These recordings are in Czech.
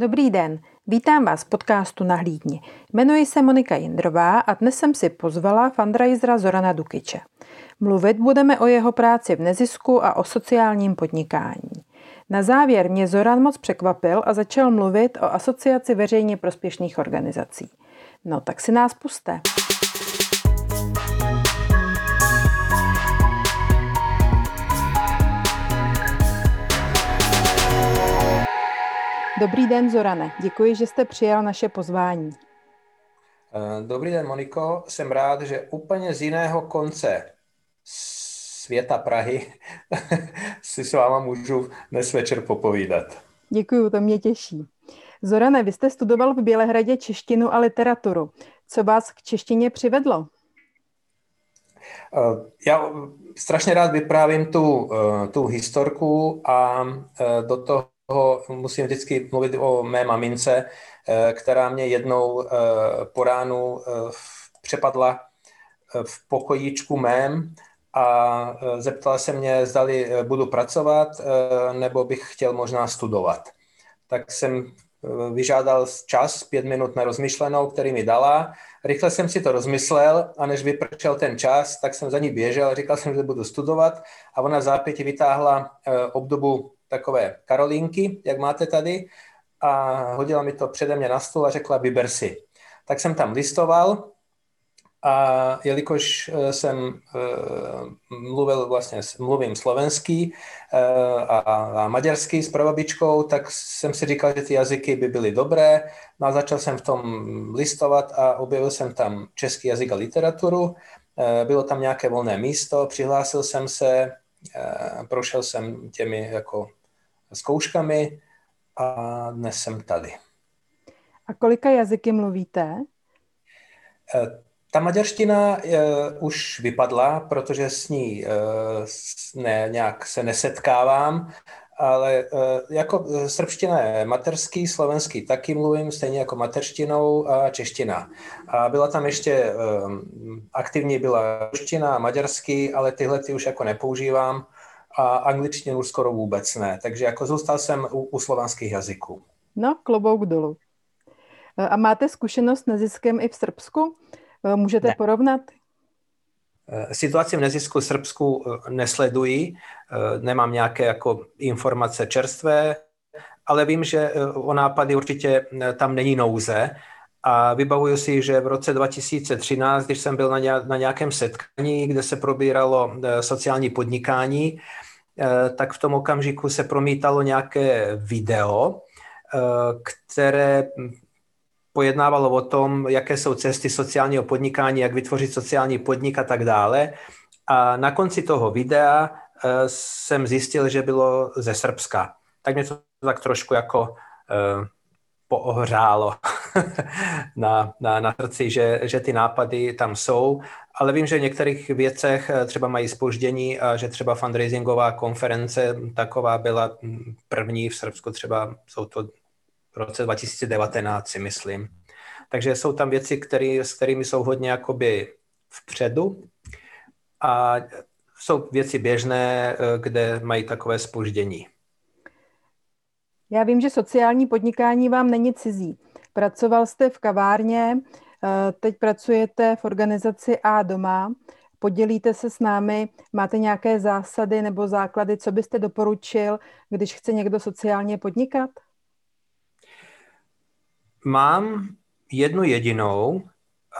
Dobrý den, vítám vás v podcastu Nahlídni. Jmenuji se Monika Jindrová a dnes jsem si pozvala fundraisera Zorana Dukiče. Mluvit budeme o jeho práci v nezisku a o sociálním podnikání. Na závěr mě Zoran moc překvapil a začal mluvit o asociaci veřejně prospěšných organizací. No tak si nás puste. Dobrý den, Zorane. Děkuji, že jste přijal naše pozvání. Eh, dobrý den, Moniko. Jsem rád, že úplně z jiného konce světa Prahy si s váma můžu dnes večer popovídat. Děkuji, to mě těší. Zorane, vy jste studoval v Bělehradě češtinu a literaturu. Co vás k češtině přivedlo? Eh, já strašně rád vyprávím tu, eh, tu historku a do toho musím vždycky mluvit o mé mamince, eh, která mě jednou eh, po ránu eh, přepadla v pokojíčku mém a zeptala se mě, zdali budu pracovat, nebo bych chtěl možná studovat. Tak jsem vyžádal čas, pět minut na rozmyšlenou, který mi dala. Rychle jsem si to rozmyslel a než vypršel ten čas, tak jsem za ní běžel, říkal jsem, že budu studovat a ona v zápěti vytáhla obdobu takové karolínky, jak máte tady, a hodila mi to přede mě na stůl a řekla, vyber si. Tak jsem tam listoval a jelikož eh, jsem eh, mluvil vlastně, mluvím slovenský eh, a, a maďarský s prababičkou, tak jsem si říkal, že ty jazyky by byly dobré. No a začal jsem v tom listovat a objevil jsem tam český jazyk a literaturu. Bylo tam nějaké volné místo, přihlásil jsem se, prošel jsem těmi jako zkouškami a dnes jsem tady. A kolika jazyky mluvíte? Eh, ta maďarština uh, už vypadla, protože s ní uh, ne, nějak se nesetkávám, ale jako srbština je materský, slovenský taky mluvím, stejně jako materštinou a čeština. A byla tam ještě aktivní byla ruština a maďarský, ale tyhle ty už jako nepoužívám a angličtinu skoro vůbec ne. Takže jako zůstal jsem u, u slovanských jazyků. No, klobouk dolů. A máte zkušenost s neziskem i v Srbsku? E, můžete ne. porovnat? E, situaci v nezisku v Srbsku e, nesleduji, nemám nějaké jako informace čerstvé, ale vím, že o nápady určitě tam není nouze. A vybavuju si, že v roce 2013, když jsem byl na nějakém setkání, kde se probíralo sociální podnikání, Eh, tak v tom okamžiku se promítalo nějaké video, eh, které pojednávalo o tom, jaké jsou cesty sociálního podnikání, jak vytvořit sociální podnik a tak dále. A na konci toho videa eh, jsem zjistil, že bylo ze Srbska. Tak mě to tak trošku jako poohřálo na, na, na srdci, že, že ty nápady tam jsou, ale vím, že v některých věcech eh, třeba mají spoždění a že třeba fundraisingová konference taková byla mm, první v Srbsku, třeba jsou to v roce 2019, si myslím. Takže jsou tam věci, který, s kterými jsou hodně jakoby vpředu a jsou věci běžné, eh, kde mají takové spoždění. Já vím, že sociální podnikání vám není cizí. Pracoval jste v kavárně, eh, teď pracujete v organizaci A doma. Podělíte se s námi, máte nějaké zásady nebo základy, co byste doporučil, když chce někdo sociálně podnikat? Mám jednu jedinou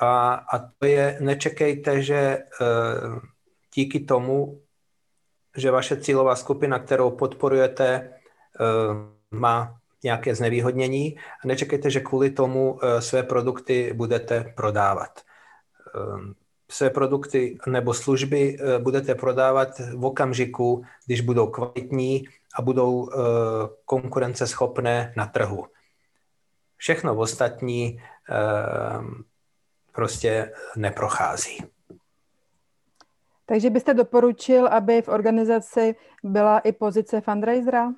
a, a to je, nečekejte, že uh, díky tomu, že vaše cílová skupina, kterou podporujete, uh, má nějaké znevýhodnění a nečekejte, že kvůli tomu eh, své produkty budete prodávat. Ehm, své produkty nebo služby eh, budete prodávat v okamžiku, když budou kvalitní a budou eh, konkurenceschopné na trhu. Všechno v ostatní ehm, prostě neprochází. Takže byste doporučil, aby v organizaci byla i pozice fundraisera?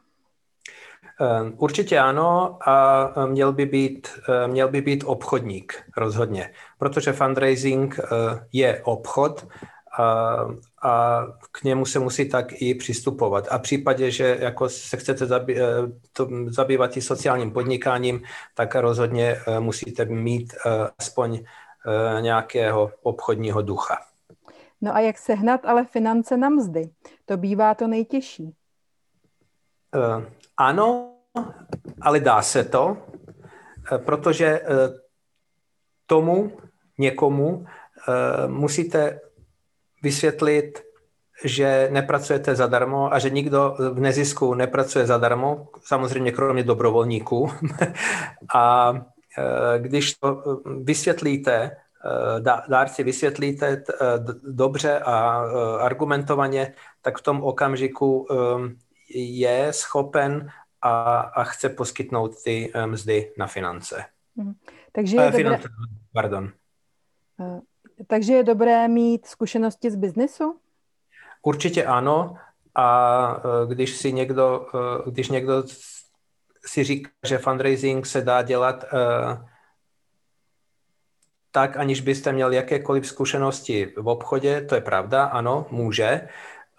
Ehm, určitě ano a měl by být, eh, měl by být obchodník rozhodně, protože fundraising je obchod a, a k němu se musí tak i přistupovat. A v případě, že jako se chcete zabý, to, zabývat i sociálním podnikáním, tak rozhodně musíte mít aspoň nějakého obchodního ducha. No a jak sehnat ale finance na mzdy? To bývá to nejtěžší. Uh, ano, ale dá se to, protože tomu někomu musíte vysvětlit, že nepracujete zadarmo a že nikdo v nezisku nepracuje zadarmo, samozřejmě kromě dobrovolníků. a když to vysvětlíte, dárci vysvětlíte dobře a argumentovaně, tak v tom okamžiku je schopen a, a chce poskytnout ty mzdy na finance. Mhm. Takže je dobré... finance, pardon. Takže je dobré mít zkušenosti z biznesu? Určitě ano. A když si někdo, když někdo si říká, že fundraising se dá dělat tak, aniž byste měl jakékoliv zkušenosti v obchodě, to je pravda, ano, může,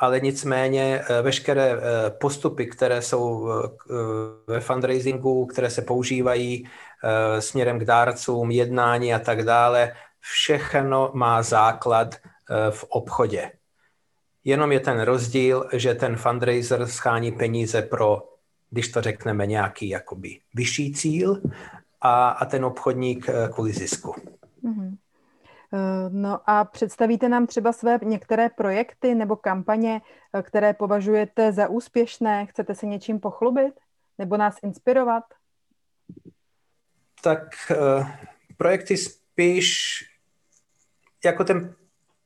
ale nicméně veškeré postupy, které jsou ve fundraisingu, které se používají směrem k dárcům, jednání a tak dále, všechno má základ eh, v obchodě. Jenom je ten rozdíl, že ten fundraiser schání peníze pro, když to řekneme, nějaký jakoby vyšší cíl a, a ten obchodník eh, kvůli zisku. Mm-hmm. No a představíte nám třeba své některé projekty nebo kampaně, které považujete za úspěšné? Chcete se něčím pochlubit nebo nás inspirovat? Tak projekty spíš jako ten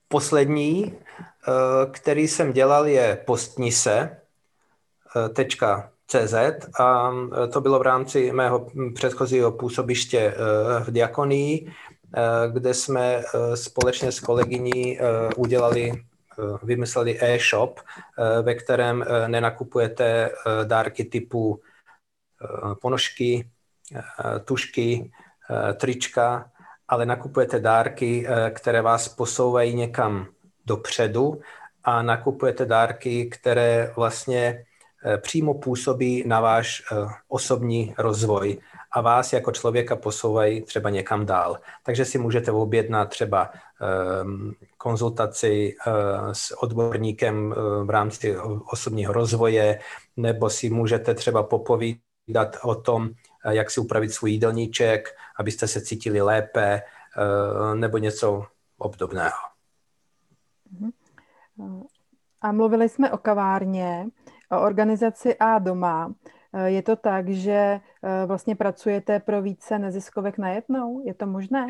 poslední, eh, který jsem dělal, je postnise.cz eh, a eh, to bylo v rámci mého předchozího působiště v Diakonii, kde jsme společně s kolegyní udělali, vymysleli e-shop, ve kterém nenakupujete dárky typu ponožky, tušky, trička, ale nakupujete dárky, eh, které vás posouvají někam dopředu a nakupujete dárky, které vlastně eh, přímo působí na váš eh, osobní rozvoj a vás jako člověka posouvají třeba někam dál. Takže si můžete objednat třeba ehm, konzultaci s odborníkem v rámci osobního rozvoje, nebo si můžete třeba popovídat o tom, jak si upravit svůj jídelníček, abyste se cítili lépe, eh, nebo něco obdobného. Mhm. A mluvili jsme o kavárně, o organizaci A doma. Eh, je to tak, že eh, vlastně pracujete pro více neziskovek najednou? Je to možné?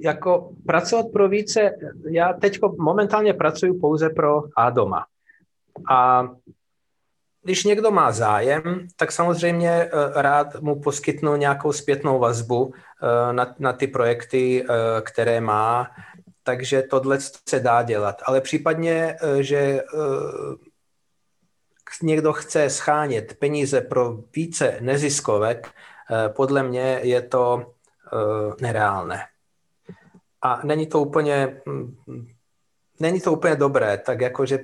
Jako pracovat pro více, já teď momentálně pracuji pouze pro A doma. A když někdo má zájem, tak samozřejmě eh, rád mu poskytnu nějakou zpětnou vazbu eh, na, na ty projekty, eh, které má, takže tohle se dá dělat. Ale případně, že někdo chce schánět peníze pro více neziskovek, podle mě je to nereálné. A není to úplně hm, není to úplně dobré, tak jakože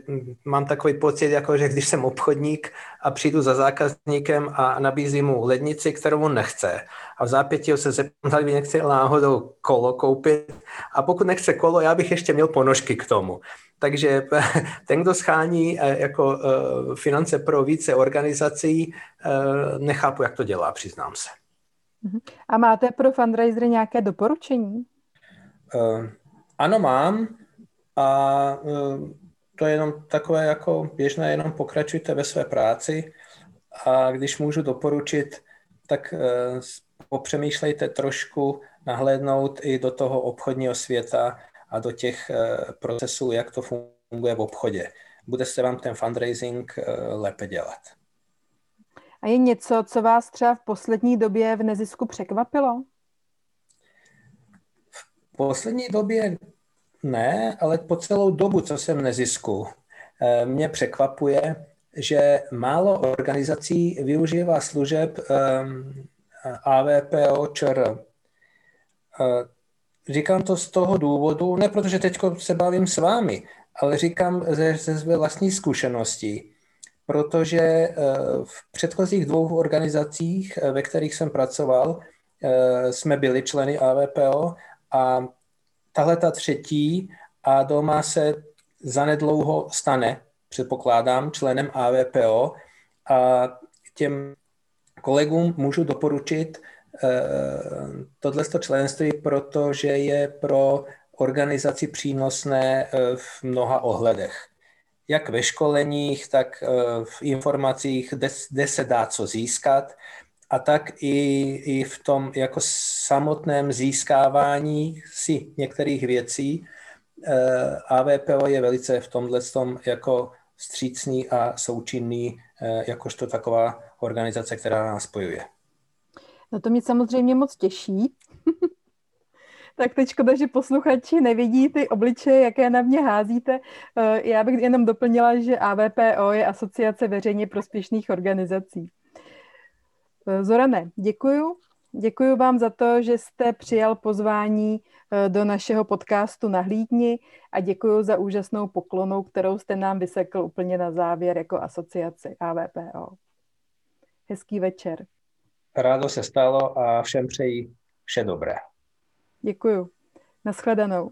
mám takový pocit, jako že když jsem obchodník a přijdu za zákazníkem a nabízím mu lednici, kterou on nechce a v zápětí se zeptám, zda by nechce náhodou kolo koupit a pokud nechce kolo, já bych ještě měl ponožky k tomu. Takže ten, kdo schání eh, jako eh, finance pro více organizací, eh, nechápu, jak to dělá, přiznám se. Mhm. A máte pro fundraisery nějaké doporučení? ano, mám. A to je jenom takové jako běžné, jenom pokračujte ve své práci a když můžu doporučit, tak popřemýšlejte trošku, nahlédnout i do toho obchodního světa a do těch e, procesů, jak to funguje v obchodě. Bude se vám ten fundraising lépe dělat. A je něco, co vás třeba v poslední době v nezisku překvapilo? V poslední době ne, ale po celou dobu, co jsem nezisku, eh, mě překvapuje, že málo organizací využívá služeb AVPO ČR. Říkám to z toho důvodu, ne protože teď se bavím s vámi, ale říkám ze, ze své vlastní zkušenosti, protože eh, v předchozích dvou organizacích, eh, ve kterých jsem pracoval, eh, jsme byli členy AVPO a tahle ta třetí a doma se zanedlouho stane, předpokládám, členem AVPO a těm kolegům můžu doporučit tohle členství, protože je pro organizaci přínosné v mnoha ohledech jak ve školeních, tak eh, v informacích, kde, se dá co získat, a tak i, i v tom jako samotném získávání si některých věcí. Eh, AVPO je velice v tomhle tom jako střícný a součinný, eh, jakožto taková organizace, která nás spojuje. No to mě samozřejmě moc těší, tak teď škoda, že posluchači nevidí ty obličeje, jaké na mě házíte. Eh, já bych jenom doplnila, že AVPO je Asociace veřejně prospěšných organizací. Eh, Zorane, děkuju. Děkuji vám za to, že jste přijal pozvání eh, do našeho podcastu Nahlídni a děkuji za úžasnou poklonu, kterou jste nám vysekl úplně na závěr jako asociaci AVPO. Hezký večer. Rádo se stalo a všem přeji vše dobré. Děkuju. Naschledanou.